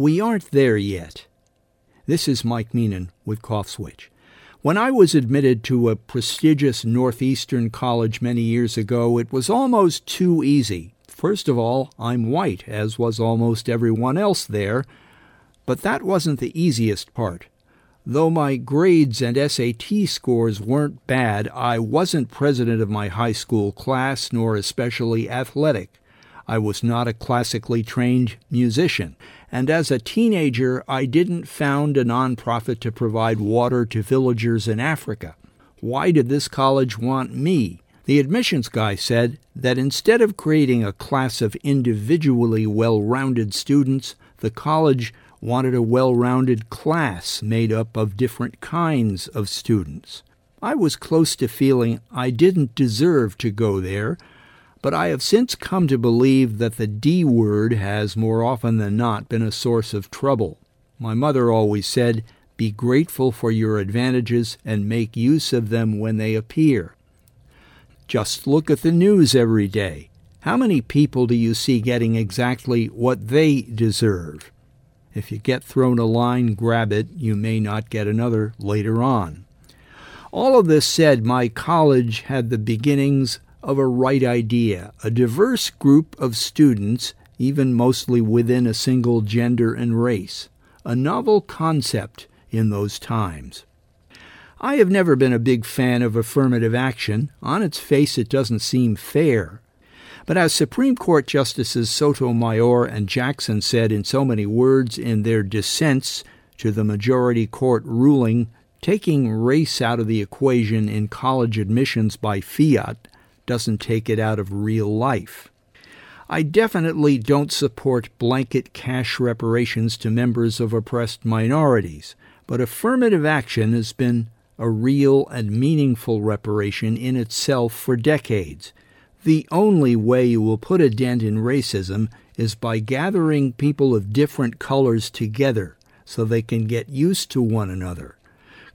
we aren't there yet. This is Mike Meenan with Cough Switch. When I was admitted to a prestigious Northeastern college many years ago, it was almost too easy. First of all, I'm white, as was almost everyone else there, but that wasn't the easiest part. Though my grades and SAT scores weren't bad, I wasn't president of my high school class nor especially athletic. I was not a classically trained musician, and as a teenager I didn't found a nonprofit to provide water to villagers in Africa. Why did this college want me? The admissions guy said that instead of creating a class of individually well rounded students, the college wanted a well rounded class made up of different kinds of students. I was close to feeling I didn't deserve to go there but I have since come to believe that the D word has more often than not been a source of trouble. My mother always said, Be grateful for your advantages and make use of them when they appear. Just look at the news every day. How many people do you see getting exactly what they deserve? If you get thrown a line, grab it. You may not get another later on. All of this said, my college had the beginnings of a right idea, a diverse group of students, even mostly within a single gender and race, a novel concept in those times. I have never been a big fan of affirmative action. On its face, it doesn't seem fair. But as Supreme Court Justices Sotomayor and Jackson said in so many words in their dissents to the majority court ruling taking race out of the equation in college admissions by fiat doesn't take it out of real life. I definitely don't support blanket cash reparations to members of oppressed minorities, but affirmative action has been a real and meaningful reparation in itself for decades. The only way you will put a dent in racism is by gathering people of different colors together so they can get used to one another.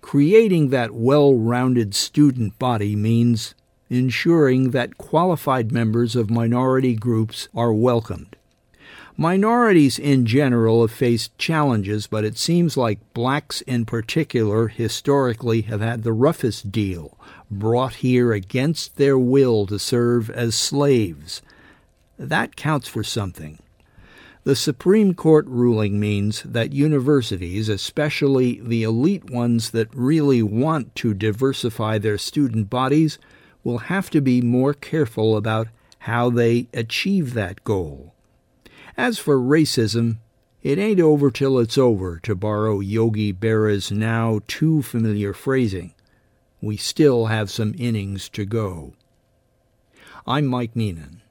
Creating that well rounded student body means ensuring that qualified members of minority groups are welcomed. Minorities in general have faced challenges, but it seems like blacks in particular historically have had the roughest deal, brought here against their will to serve as slaves. That counts for something. The Supreme Court ruling means that universities, especially the elite ones that really want to diversify their student bodies, will have to be more careful about how they achieve that goal. As for racism, it ain't over till it's over, to borrow Yogi Berra's now too familiar phrasing. We still have some innings to go. I'm Mike Meenan.